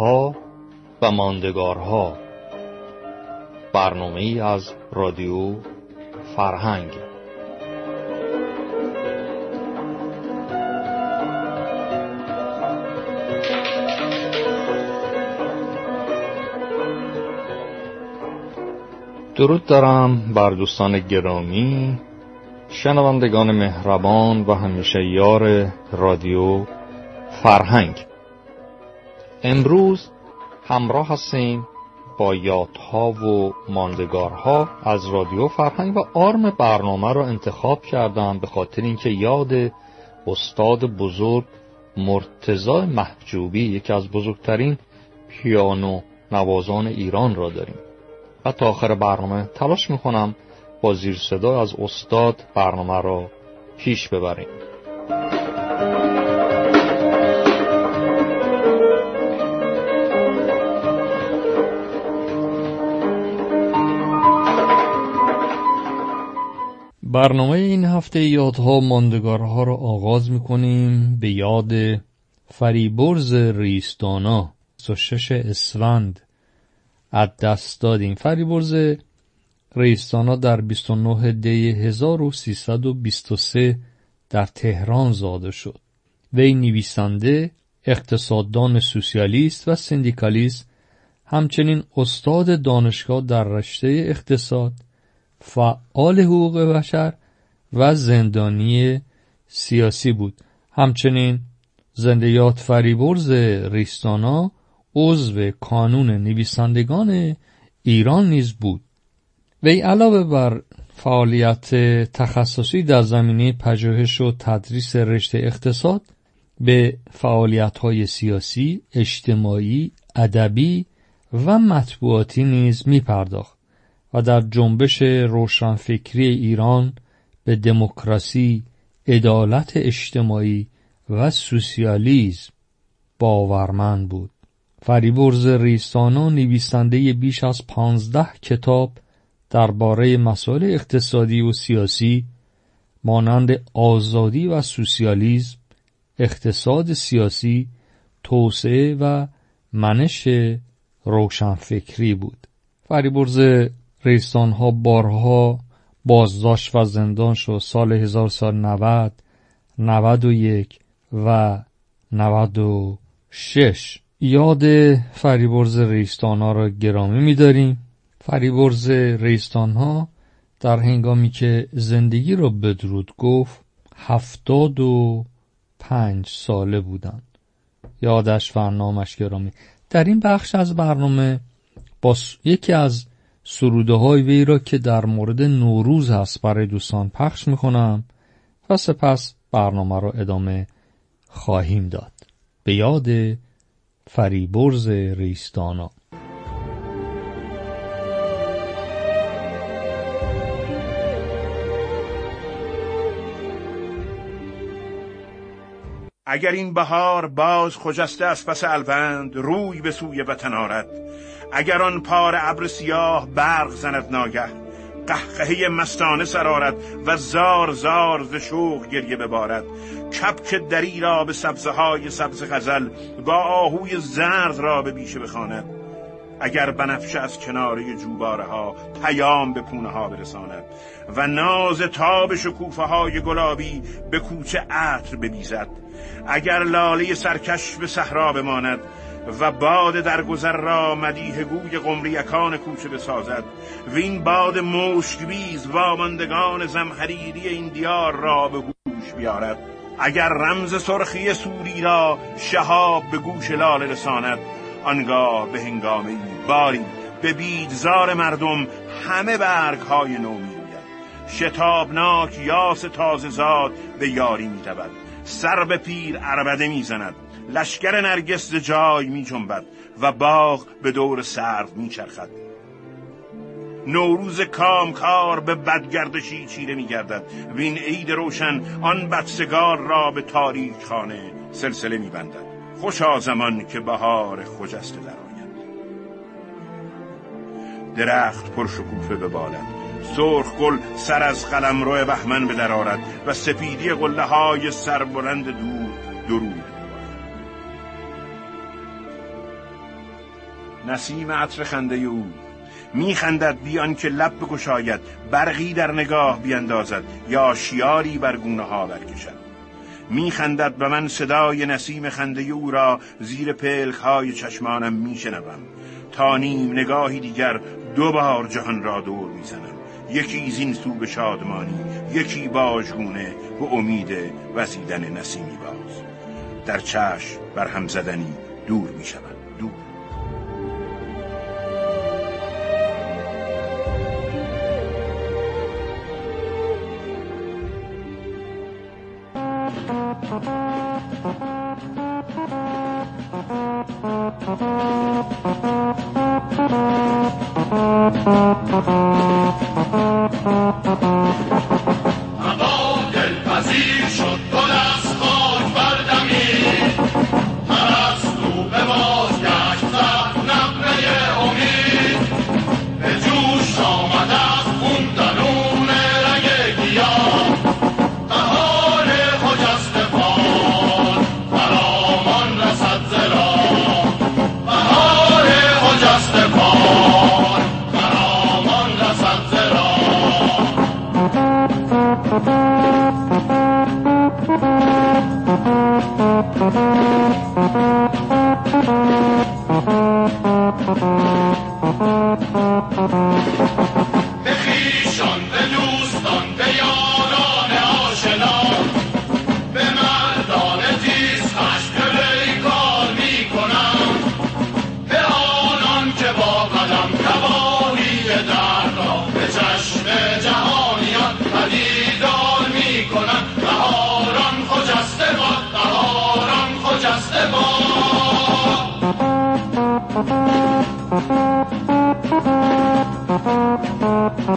یادها و ماندگارها. برنامه از رادیو فرهنگ. درود دارم بر دوستان گرامی شنوندگان مهربان و همیشه یار رادیو فرهنگ. امروز همراه هستیم با یادها و ماندگارها از رادیو فرهنگ و آرم برنامه را انتخاب کردم به خاطر اینکه یاد استاد بزرگ مرتزا محجوبی یکی از بزرگترین پیانو نوازان ایران را داریم. و تا آخر برنامه تلاش می‌کنم با زیر صدا از استاد برنامه را پیش ببریم. برنامه این هفته یادها ماندگارها را آغاز می‌کنیم به یاد فریبرز ریستانا 26 اسفند. از دست دادیم. فریبرز ریستانا در 29 دی 1323 در تهران زاده شد. وی نویسنده اقتصاددان سوسیالیست و سندیکالیست همچنین استاد دانشگاه در رشته اقتصاد فعال حقوق بشر و زندانی سیاسی بود. همچنین زندیات فریبرز ریستانا عضو کانون نویسندگان ایران نیز بود. وی علاوه بر فعالیت تخصصی در زمینه پژوهش و تدریس رشته اقتصاد به فعالیت‌های سیاسی، اجتماعی، ادبی و مطبوعاتی نیز می پرداخت و در جنبش روشنفکری ایران به دموکراسی، عدالت اجتماعی و سوسیالیسم باورمند بود. فریبرز ریستانا نویسنده بیش از پانزده کتاب درباره مسائل اقتصادی و سیاسی مانند آزادی و سوسیالیسم، اقتصاد سیاسی، توسعه و منش روشنفکری بود. فریبرز ها بارها بازداشت و زندان شد. سال 1990 91 و 96 یاد فریبرز ریستان ها را گرامی می‌داریم. فریبرز ریستان ها در هنگامی که زندگی را بدرود گفت هفتاد و پنج ساله بودند. یادش و نامش گرامی. در این بخش از برنامه با یکی از سروده های وی را که در مورد نوروز هست برای دوستان پخش می‌کنم و سپس برنامه را ادامه خواهیم داد. به یاد فریبرز ریستانا. اگر این بهار باز خجسته از پس الوند روی به سوی وطن آرد. اگر آن پار ابر سیاه برق زند ناگه قهقهه مستانه سرارد و زار زار ز شوق گریه ببارد. کپک دری را به سبزه های سبز غزل با آهوی زرد را به بیشه بخواند. اگر بنفشه از کناره جوباره ها پیام به پونه ها برساند و ناز تاب شکوفه های گلابی به کوچه عطر ببیزد. اگر لاله سرکش به صحرا بماند و باد درگذر را مدیه گوی قمریکان کوچه بسازد. و این باد مشکبیز واماندگان زمخریری این دیار را به گوش بیارد. اگر رمز سرخی سوری را شهاب به گوش لاله رساند آنگاه به هنگامه باری به بیدزار مردم همه برگ های نو می‌روید شتابناک یاس تازه زاد به یاری می‌رود سر به پیر عربده می‌زند لشکر نرگس جای می جنبد و باغ به دور سرد می چرخد. نوروز کامکار به بدگردشی چیره می گردد. و این عید روشن آن بدسگار را به تاریک خانه سلسله می بندد. خوشا زمان که بهار خجسته در آید. درخت پرشکوفه ببالد سرخ گل سر از قلم روی بهمن به درارد و سپیدی قله های سربلند دور درود نسیم عطر خنده او. میخندد بیان که لب بگشاید برقی در نگاه بیندازد یا شیاری بر گونه ها برکشد. میخندد به من صدای نسیم خنده او را زیر پلک های چشمانم میشنوم. تا نیم نگاهی دیگر دو بار جهان را دور می‌زنم. یکی زین سو به شادمانی یکی باژگونه به امید وزیدن نسیمی باز. در چشم بر هم زدنی دور Thank you.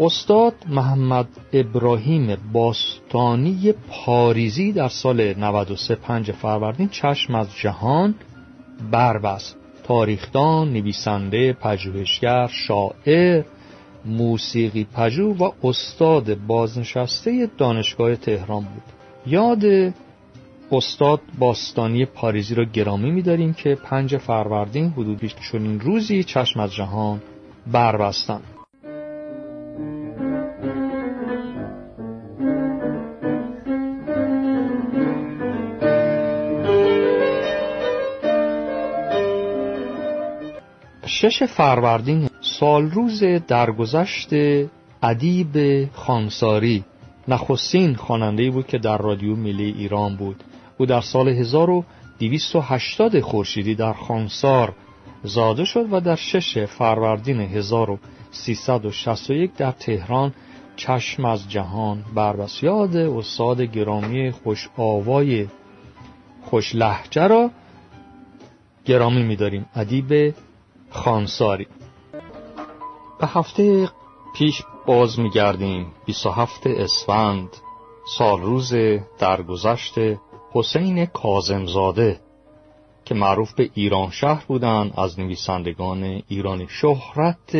استاد محمد ابراهیم باستانی پاریزی در سال 93 5 فروردین چشم از جهان بربست تاریخدان، نویسنده، پژوهشگر، شاعر، موسیقی پژوه و استاد بازنشسته دانشگاه تهران بود. یاد استاد باستانی پاریزی را گرامی می‌داریم که پنج فروردین حدود چنین روزی چشم از جهان بربستند. شش فروردین سال روز درگذشت ادیب خانساری. نخستین خواننده بود که در رادیو ملی ایران بود. او در سال 1280 خورشیدی در خانسار زاده شد و در شش فروردین 1361 در تهران چشم از جهان بربست. یاد استاد گرامی خوش آوای خوش لحجه را گرامی می‌داریم. ادیب خانساری. به هفته پیش باز میگردیم. 27 اسفند سال روز درگذشت حسین کازمزاده که معروف به ایران شهر بودند از نویسندگان ایرانی شهرت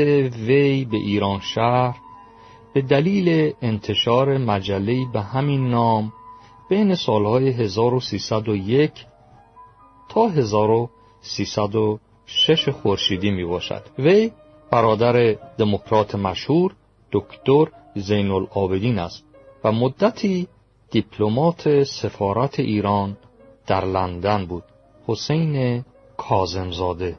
وی به ایران شهر به دلیل انتشار مجله به همین نام بین سالهای 1301 تا 1300 شش خورشیدی می باشد وی برادر دموکرات مشهور دکتر زین العابدین است و مدتی دیپلمات سفارت ایران در لندن بود. حسین کازمزاده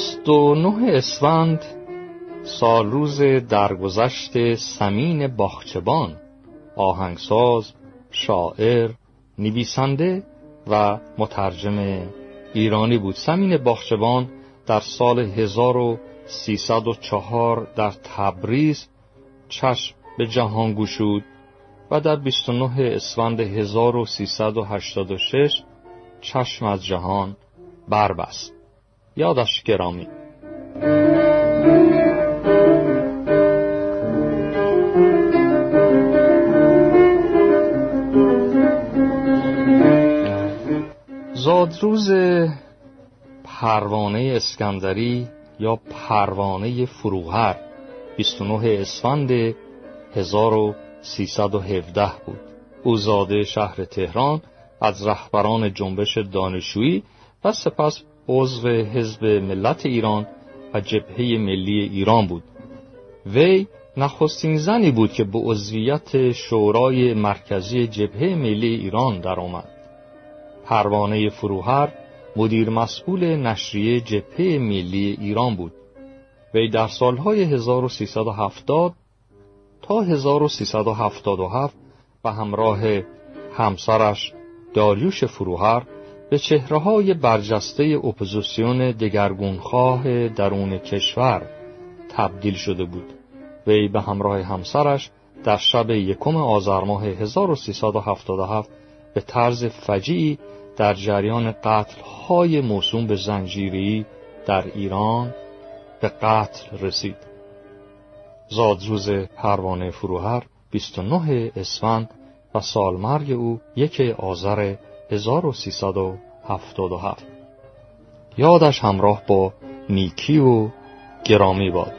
بیست و نه اسفند سال روز درگذشت سمین باخچبان آهنگساز شاعر نویسنده و مترجم ایرانی بود. سمین باخچبان در سال 1304 در تبریز چشم به جهان گشود و در 29 اسفند 1386 چشم از جهان بربست. یادش گرامی زادروز پروانه اسکندری یا پروانه فروهر 29 اسفند 1317 بود او زاده شهر تهران از رهبران جنبش دانشجویی و سپس عضو حزب ملت ایران و جبهه ملی ایران بود. وی نخستین زنی بود که به عضویت شورای مرکزی جبهه ملی ایران درآمد. پروانه فروهر مدیر مسئول نشریه جبهه ملی ایران بود. وی در سالهای 1370 تا 1377 و همراه همسرش داریوش فروهر به چهره های برجسته اپوزیسیون دگرگونخواه درون کشور تبدیل شده بود. وی به همراه همسرش در شب یکم آذر ماه 1377 به طرز فجیعی در جریان قتل های موسوم به زنجیری در ایران به قتل رسید. زادروز پروانه فروهر 29 اسفند و سالمرگ او یک آذر 1377 یادش همراه با نیکی و گرامی باد.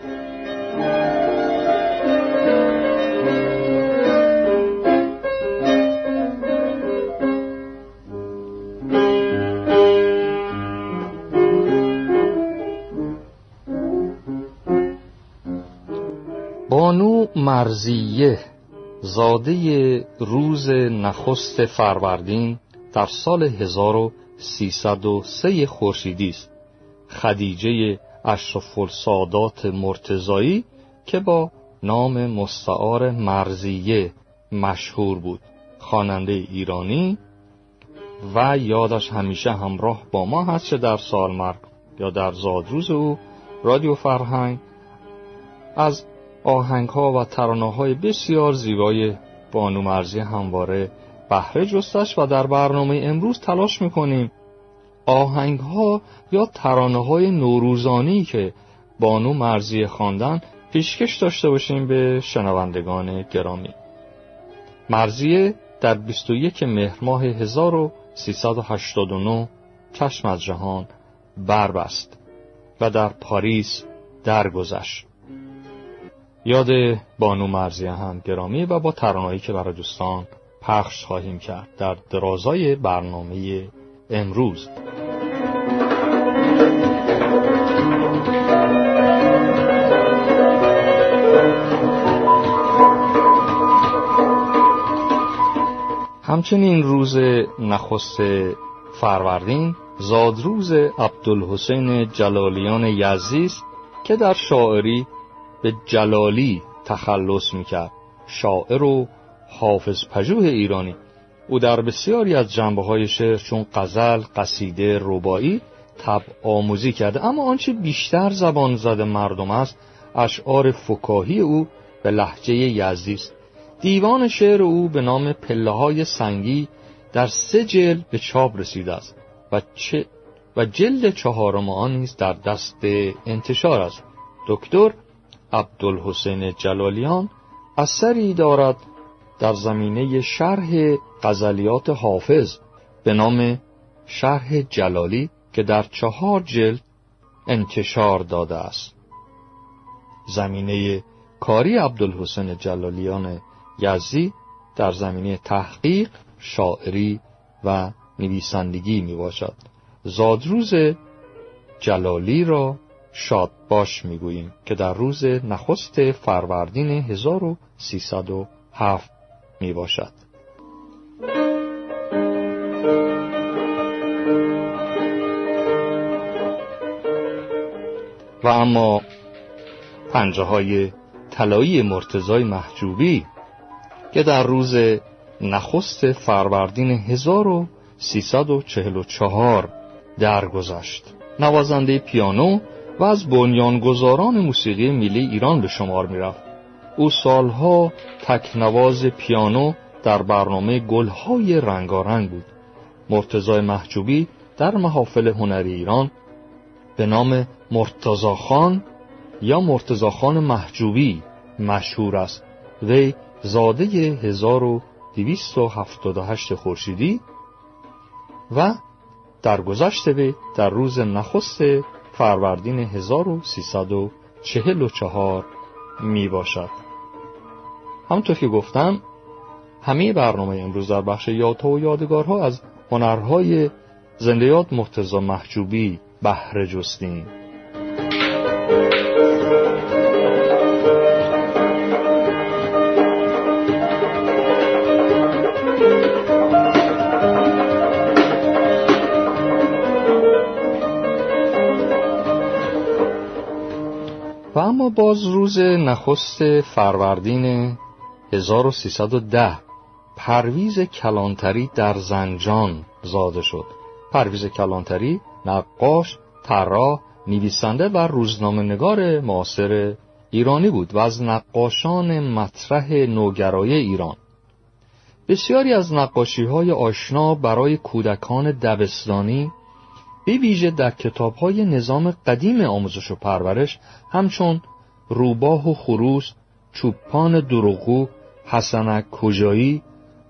بانو مرزیه زاده روز نخست فروردین در سال 1303 خورشیدی است. خدیجه اشرف السادات مرتزایی که با نام مستعار مرزیه مشهور بود. خواننده ایرانی و یادش همیشه همراه با ما هست چه در سالمرگ یا در زادروز او رادیو فرهنگ. از آهنگ ها و ترانه های بسیار زیبای بانو مرزی همواره بهره جستش و در برنامه امروز تلاش می‌کنیم. آهنگ ها یا ترانه های نوروزانی که بانو مرزی خواندن پیشکش داشته باشیم به شنوندگان گرامی. مرزیه در 21 مهر ماه 1389 چشم از جهان بربست و در پاریس درگذشت. یاد بانو مرزیه هم گرامی و با ترانهایی که برای دوستان پخش خواهیم کرد در درازای برنامه امروز. همچنین روز نخست فروردین زادروز عبدالحسین جلالیان یزدی است که در شاعری به جلالی تخلص می‌کرد. شاعر و حافظ پژوه ایرانی. او در بسیاری از جنبه های شعر چون قزل، قصیده، ربایی تب آموزی کرده اما آنچه بیشتر زبان زده مردم است اشعار فکاهی او به لحجه یزدی است. دیوان شعر او به نام پله های سنگی در سه جلد به چاپ رسیده است و, چه و جلد چهارم آن نیز در دست انتشار است. دکتر عبدالحسین جلالیان اثری دارد در زمینه شرح غزلیات حافظ به نام شرح جلالی که در چهار جلد انتشار داده است. زمینه کاری عبدالحسین جلالیان یزدی در زمینه تحقیق شاعری و نویسندگی می باشد زادروز جلالی را شاد باش می‌گوییم که در روز نخست فروردین 1307 می باشد. و اما پنجه های طلایی مرتزای محجوبی که در روز نخست فروردین 1344 درگذشت نوازنده پیانو و از بنیانگذاران موسیقی ملی ایران به شمار می‌رفت او سالها تکنواز پیانو در برنامه گلهای رنگارنگ بود مرتزای محجوبی در محافل هنری ایران به نام مرتزاخان یا مرتزاخان محجوبی مشهور است وی زاده 1278 خورشیدی و در گذشت وی در روز نخست فروردین 1344 می باشد. همونطور که گفتم همه برنامه امروز در بخش یادها و یادگارها از هنرهای زنده یاد مرتضا محجوبی بهره جستیم. و اما باز روز نخست فروردین 1310 پرویز کلانتری در زنجان زاده شد. پرویز کلانتری نقاش، طراح، نویسنده و روزنامه نگار معاصر ایرانی بود و از نقاشان مطرح نوگرای ایران. بسیاری از نقاشی های آشنا برای کودکان دبستانی به ویژه در کتاب های نظام قدیم آموزش و پرورش همچون روباه و خروس، چوپان دروغو، حسنک کجایی،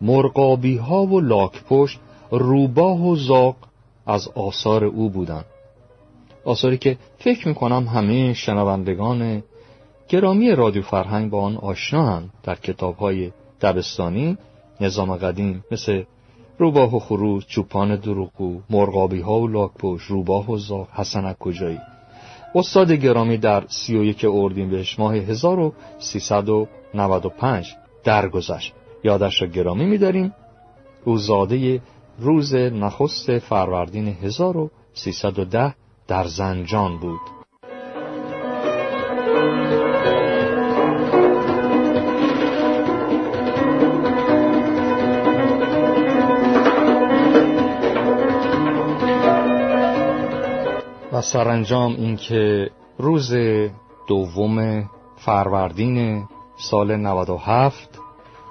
مرقابی ها و لاکپشت، روباه و زاق از آثار او بودند. آثاری که فکر می‌کنم همه شنوندگان گرامی رادیو فرهنگ با آن آشنا در کتاب های دبستانی نظام قدیم مثل روباه و خروج، چوپان دروغگو، مرغابی ها و لاکپوش، روباه و زاغ، حسنک کجایی؟ استاد گرامی در سی و یک بهش ماه 1395 درگذشت. یادش را گرامی میداریم. او زاده روز نخست فروردین 1310 در زنجان بود. و سرانجام اینکه روز دوم فروردین سال 97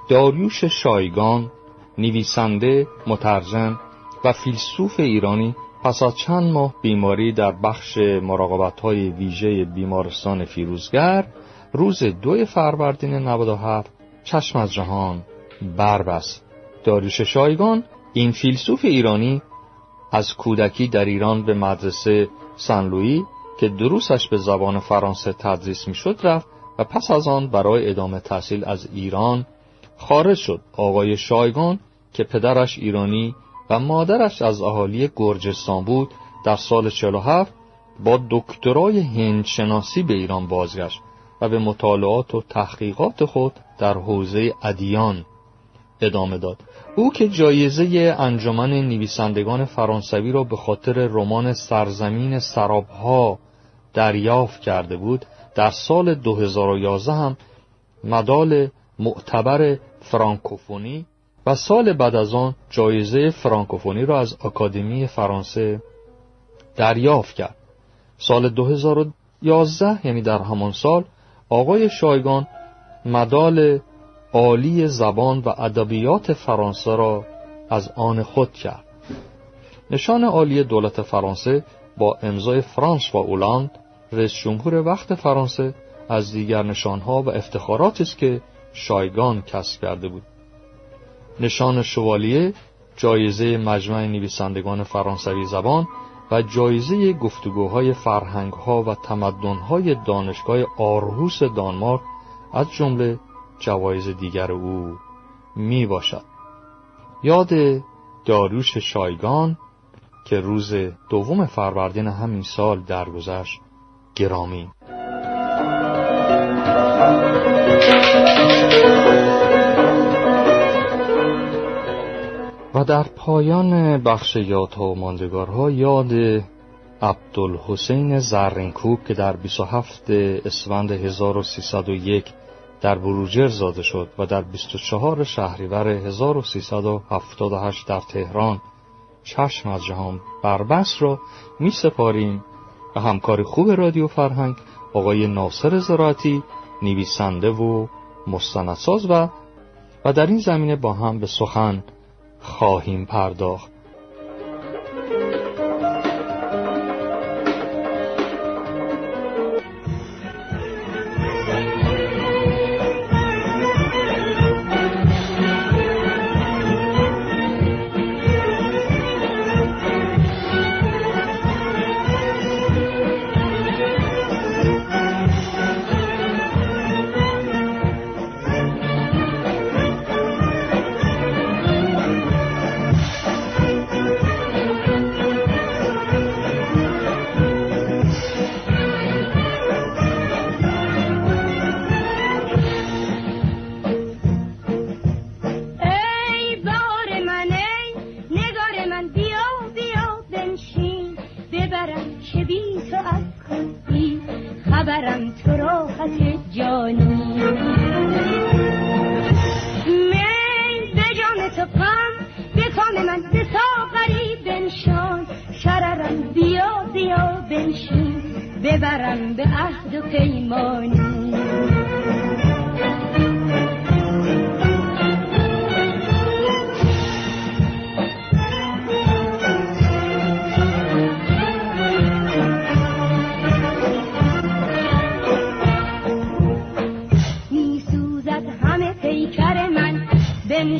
داریوش شایگان نویسنده مترجم و فیلسوف ایرانی پس از چند ماه بیماری در بخش مراقبت های ویژه بیمارستان فیروزگر روز دو فروردین 97 چشم از جهان بربست. داریوش شایگان این فیلسوف ایرانی از کودکی در ایران به مدرسه سنلویی که دروسش به زبان فرانسه تدریس می‌شد رفت و پس از آن برای ادامه تحصیل از ایران خارج شد. آقای شایگان که پدرش ایرانی و مادرش از اهالی گرجستان بود در سال 47 با دکترای هندشناسی به ایران بازگشت و به مطالعات و تحقیقات خود در حوزه ادیان ادامه داد. او که جایزه انجمن نویسندگان فرانسوی را به خاطر رمان سرزمین سرابها دریافت کرده بود در سال 2011 هم مدال معتبر فرانکوفونی و سال بعد از آن جایزه فرانکوفونی را از آکادمی فرانسه دریافت کرد. سال 2011 یعنی در همان سال آقای شایگان مدال عالی زبان و ادبیات فرانسه را از آن خود کرد. نشان عالی دولت فرانسه با امضای فرانس و اولاند رئیس جمهور وقت فرانسه از دیگر نشانها و افتخاراتی است که شایگان کسب کرده بود نشان شوالیه جایزه مجمع نویسندگان فرانسوی زبان و جایزه گفتگوهای فرهنگها و تمدنهای دانشگاه آرهوس دانمارک از جمله جوایز دیگر او می باشد. یاد داروش شایگان که روز دوم فروردین همین سال درگذشت گرامی. و در پایان بخش یادها و ماندگارها یاد عبدالحسین زرینکوب که در 27 اسفند 1301 در بروجر زاده شد و در 24 شهریور 1378 در تهران چشم از جهان بربست را می سپاریم و همکار خوب رادیو فرهنگ آقای ناصر زراعتی نویسنده و مستندساز و و در این زمینه با هم به سخن خواهیم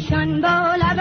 ङ्गो लग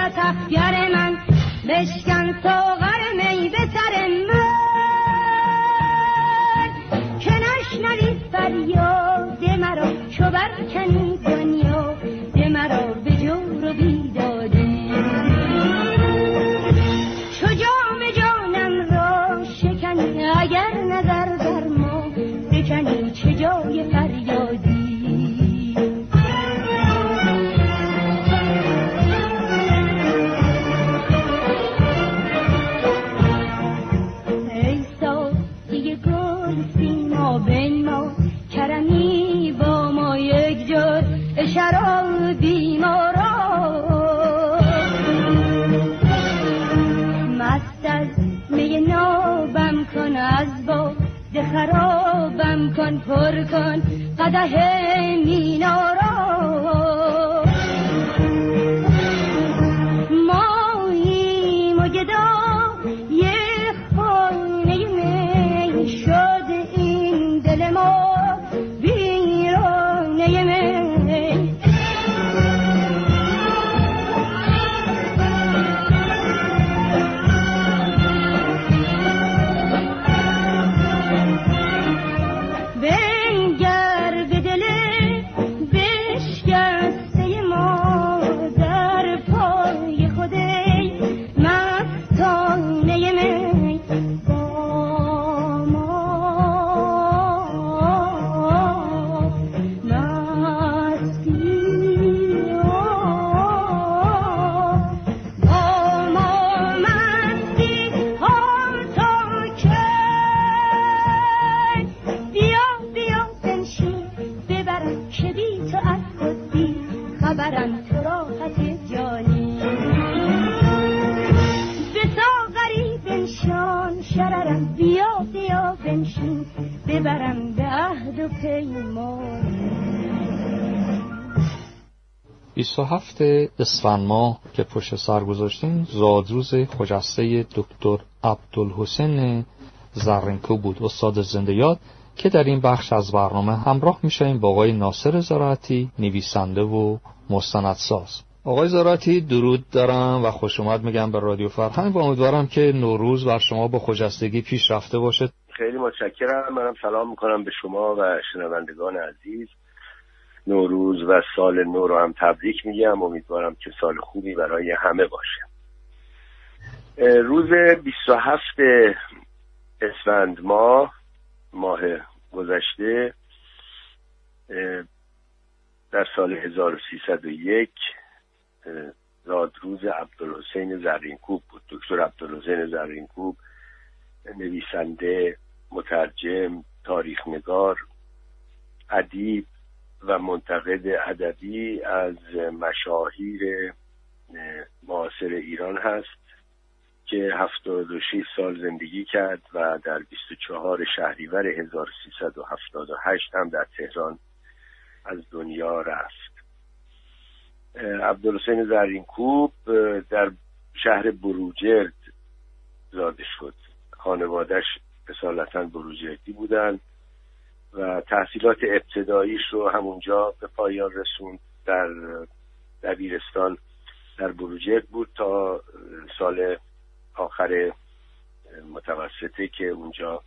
اسفند ماه که پشت سر گذاشتیم زادروز خجسته دکتر عبدالحسین زرنکو بود استاد زنده یاد که در این بخش از برنامه همراه میشیم با آقای ناصر زراعتی نویسنده و مستندساز. آقای زراعتی درود دارم و خوش اومد میگم به رادیو فرهنگ و امیدوارم که نوروز بر شما با خجستگی پیش رفته باشه. خیلی متشکرم. منم سلام می‌کنم به شما و شنوندگان عزیز. نوروز و سال نو رو هم تبریک میگم. امیدوارم که سال خوبی برای همه باشه. روز 27 اسفند ماه ماه گذشته در سال 1301 رادروز عبدالحسین زرینکوب بود. دکتر عبدالحسین زرینکوب نویسنده مترجم تاریخ نگار ادیب و منتقد ادبی از مشاهیر معاصر ایران هست که 76 سال زندگی کرد و در 24 شهریور 1378 هم در تهران از دنیا رفت. عبدالحسین زرینکوب در شهر بروجرد زاده شد. خانوادش اصالتا بروجردی بودند و تحصیلات ابتداییش رو همونجا به پایان رسوند در دبیرستان در بروجرد بود تا سال آخر متوسطه که اونجا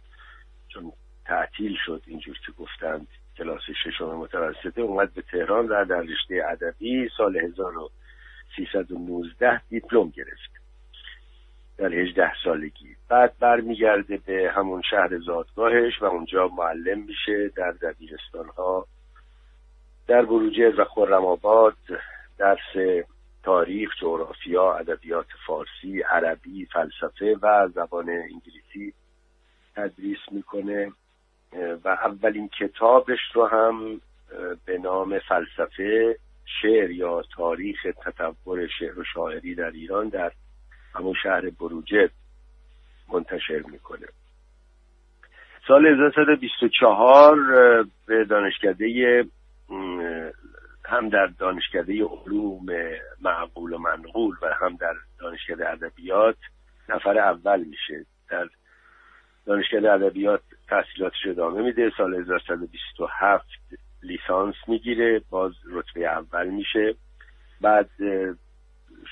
چون تعطیل شد اینجور که گفتند کلاس ششم متوسطه اومد به تهران و در رشته ادبی سال 1319 دیپلم گرفت. در 18 سالگی. بعد برمیگرده به همون شهر زادگاهش و اونجا معلم میشه در دبیرستان ها در بروجرد و خرم آباد درس تاریخ، جغرافیا، ادبیات فارسی، عربی، فلسفه و زبان انگلیسی تدریس می‌کنه. و اولین کتابش رو هم به نام فلسفه شعر یا تاریخ تطور شعر و شاعری در ایران در همون شهر بروجرد منتشر می‌کنه. سال 1924 به دانشکده هم در دانشکده علوم معقول و منقول و هم در دانشکده ادبیات نفر اول میشه. در دانشکده ادبیات تحصیلاتش ادامه میده. سال 1127 لیسانس می‌گیره. باز رتبه اول میشه. بعد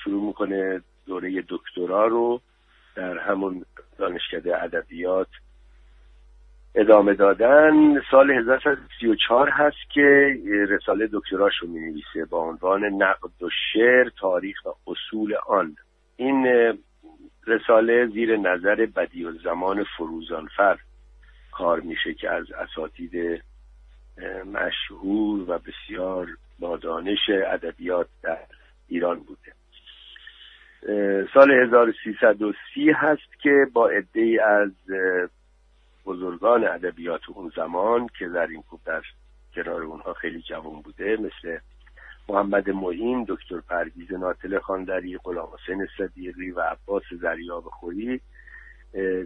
شروع می‌کنه دوره دکترا رو در همون دانشکده ادبیات ادامه دادن. سال 1934 هست که رساله دکتراش رو می نویسه با عنوان نقد و شعر تاریخ و اصول آن. این رساله زیر نظر بدی و زمان فروزانفر کار میشه که از اساتید مشهور و بسیار با دانش ادبیات در ایران بوده. سال 1330 هست که با عده از بزرگان ادبیات اون زمان که در این کوب در کنار اونها خیلی جوان بوده مثل محمد معین دکتر پرویز ناتل خاندری غلام حسین صدیقی و عباس زریاب خوری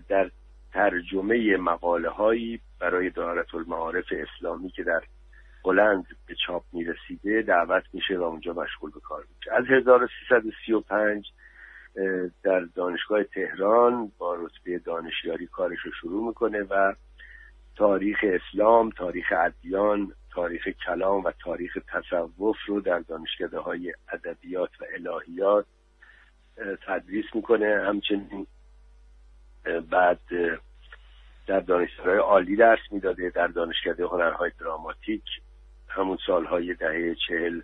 در ترجمه مقاله هایی برای دارت المعارف اسلامی که در هلند به چاپ می‌رسیده دعوت میشه و اونجا مشغول به کار میشه. از 1335 در دانشگاه تهران با رتبه دانشیاری کارش رو شروع می‌کنه و تاریخ اسلام، تاریخ ادیان، تاریخ کلام و تاریخ تصوف رو در دانشکده های ادبیات و الهیات تدریس می‌کنه. همچنین بعد در دانشگاه عالی درس می‌داده در دانشکده هنرهای دراماتیک. همون سالهای دهه چهل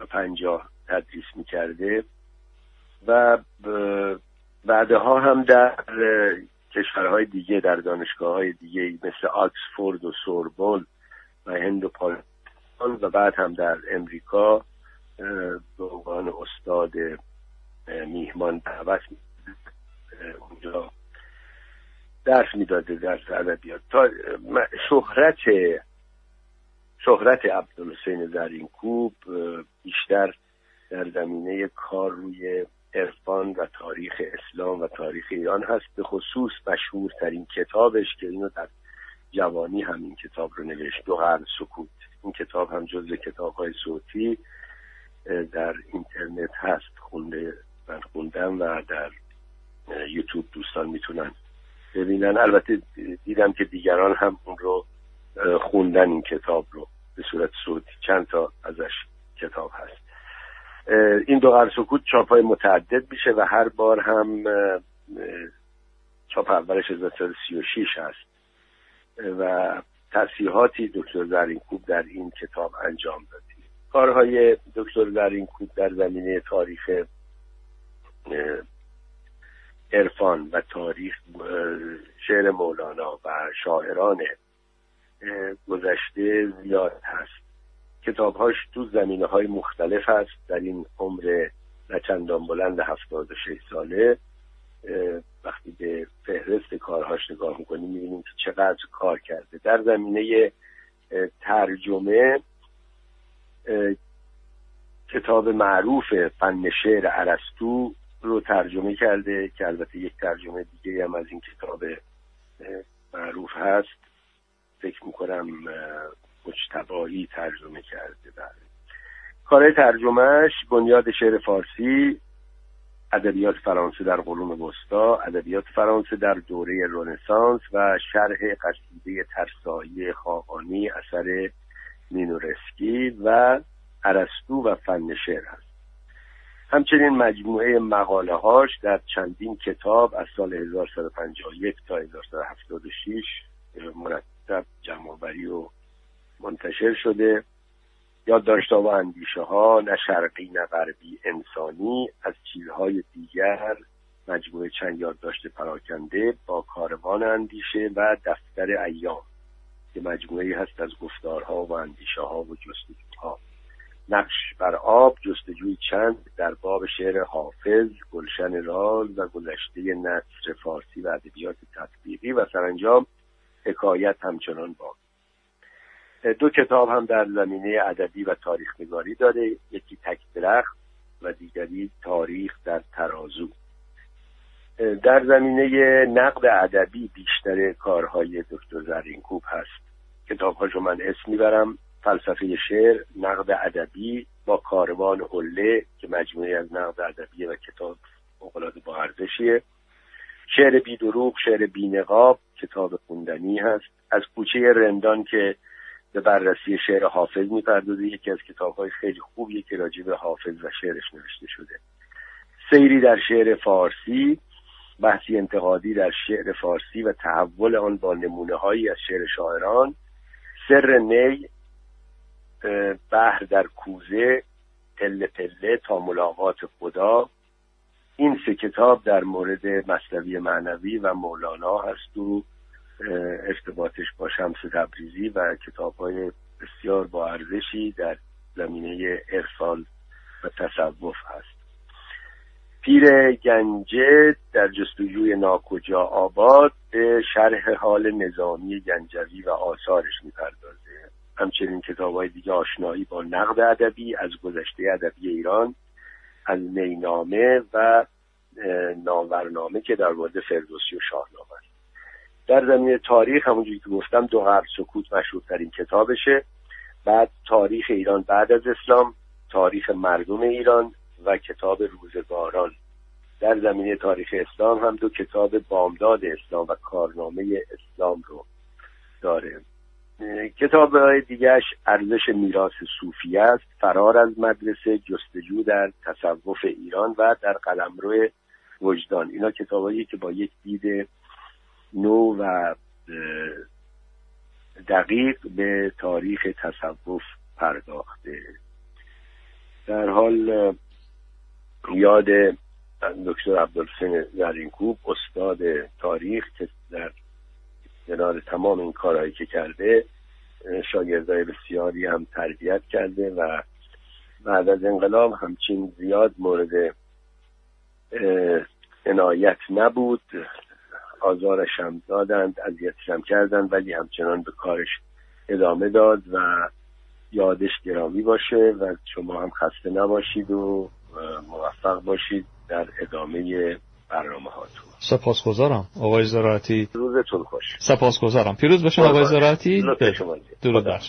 و پنجاه تدریس می‌کرده. و بعدها هم در کشورهای دیگه در دانشگاه های دیگه مثل آکسفورد و سوربون و هند و پاکستان و بعد هم در امریکا به عنوان استاد میهمان دعوت اونجا درس می‌داده در ادبیات. تا شهرت شهرت عبدالحسین زرینکوب بیشتر در زمینه کار روی عرفان و تاریخ اسلام و تاریخ ایران هست. به خصوص مشهورترین کتابش که اینو در جوانی همین کتاب رو نوشت دو هر سکوت. این کتاب هم جز کتاب های صوتی در اینترنت هست. خونده من خوندم و در یوتیوب دوستان می‌تونن ببینن. البته دیدم که دیگران هم اون رو خوندن این کتاب رو به صورت صوتی. چند تا ازش کتاب هست. این دو قرن سکوت چاپ های متعدد میشه و هر بار هم چاپ اولش 1936 هست. و تصیحاتی دکتر زرینکوب در این کتاب انجام دادیم. کارهای دکتر زرینکوب در زمینه تاریخ عرفان و تاریخ شعر مولانا و شاعران گذشته زیاد هست. کتابهاش تو زمینه های مختلف هست در این عمر نچندان بلند هفتاد و شش ساله وقتی به فهرست کارهاش نگاه می‌کنیم می‌بینیم که چقدر کار کرده. در زمینه ترجمه کتاب معروف فن شعر عرستو رو ترجمه کرده که البته یک ترجمه دیگه هم از این کتاب معروف هست. فکر می‌کنم مجتبایی ترجمه کرده بله. کارهای ترجمهش بنیاد شعر فارسی ادبیات فرانسه در قرون وسطا ادبیات فرانسه در دوره رنسانس و شرح قصیده ترسایی خاقانی اثر مینورسکی و ارسطو و فن شعر است همچنین مجموعه مقاله هاش در چندین کتاب از سال 1151 تا 1176 مرتب جمعآوری و منتشر شده. یادداشتها و اندیشه ها نه شرقی نه غربی انسانی از چیزهای دیگر. مجموعه چند یادداشت پراکنده با کاروان اندیشه و دفتر ایام. که مجموعه هست از گفتارها و اندیشه ها و جستجوها. نقش بر آب جستجوی چند در باب شعر حافظ گلشن راز و گذشته نصر فارسی و ادبیات تطبیقی و سرانجام حکایت همچنان با دو کتاب هم در زمینه ادبی و تاریخ نگاری داره. یکی تک درخت و دیگری تاریخ در ترازو. در زمینه نقد ادبی بیشتر کارهای دکتر زرینکوب هست. کتابهاشو من اسم می‌برم. فلسفه شعر نقد ادبی با کاروان حله که مجموعه از نقد ادبی و کتاب مقالات با ارزشیه. شعر بی دروغ شعر بی نقاب کتاب خوندنی هست. از کوچه رندان که به بررسی شعر حافظ می‌پردازه. یکی از کتابهای خیلی خوبیه که راجع به حافظ و شعرش نوشته شده. سیری در شعر فارسی بحثی انتقادی در شعر فارسی و تحول آن با نمونه هایی از شعر شاعران. سر نی بحر در کوزه پله پله تا ملاقات خدا. این سه کتاب در مورد مصنوی معنوی و مولانا هست و ارتباطش با شمس تبریزی و کتاب های بسیار با ارزشی در زمینه ارفان و تصوف هست. پیر گنجه در جستجوی ناکجا آباد به شرح حال نظامی گنجوی و آثارش می‌پردازه. همچنین کتاب های دیگه آشنایی با نقد ادبی از گذشته ادبی ایران از نینامه و ناورنامه که در مورد فردوسی و شاهنامه است. در زمینه تاریخ همونجوری که گفتم دو قرن سکوت مشهورترین کتابشه. بعد تاریخ ایران بعد از اسلام تاریخ مردم ایران و کتاب روزگاران. در زمینه تاریخ اسلام هم دو کتاب بامداد اسلام و کارنامه اسلام رو داره. کتاب های دیگهش ارزش میراث صوفی است فرار از مدرسه جستجو در تصوف ایران و در قلمرو وجدان. اینا کتابایی که با یک دید نو و دقیق به تاریخ تصوف پرداخته. در حال یاد دکتر عبدالحسین زرینکوب استاد تاریخ که در کنار تمام این کارهایی که کرده شاگردای بسیاری هم تربیت کرده و بعد از انقلاب همچین زیاد مورد عنایت نبود. آزارش هم دادند اذیتش هم کردند ولی همچنان به کارش ادامه داد و یادش گرامی باشه و شما هم خسته نباشید و موفق باشید در ادامه برنامه هاتون. سپاسگزارم آقای زراعتی. روزتون خوش. سپاسگزارم. پیروز باشم آقای زراعتی. درود بر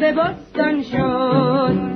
به بستان شد.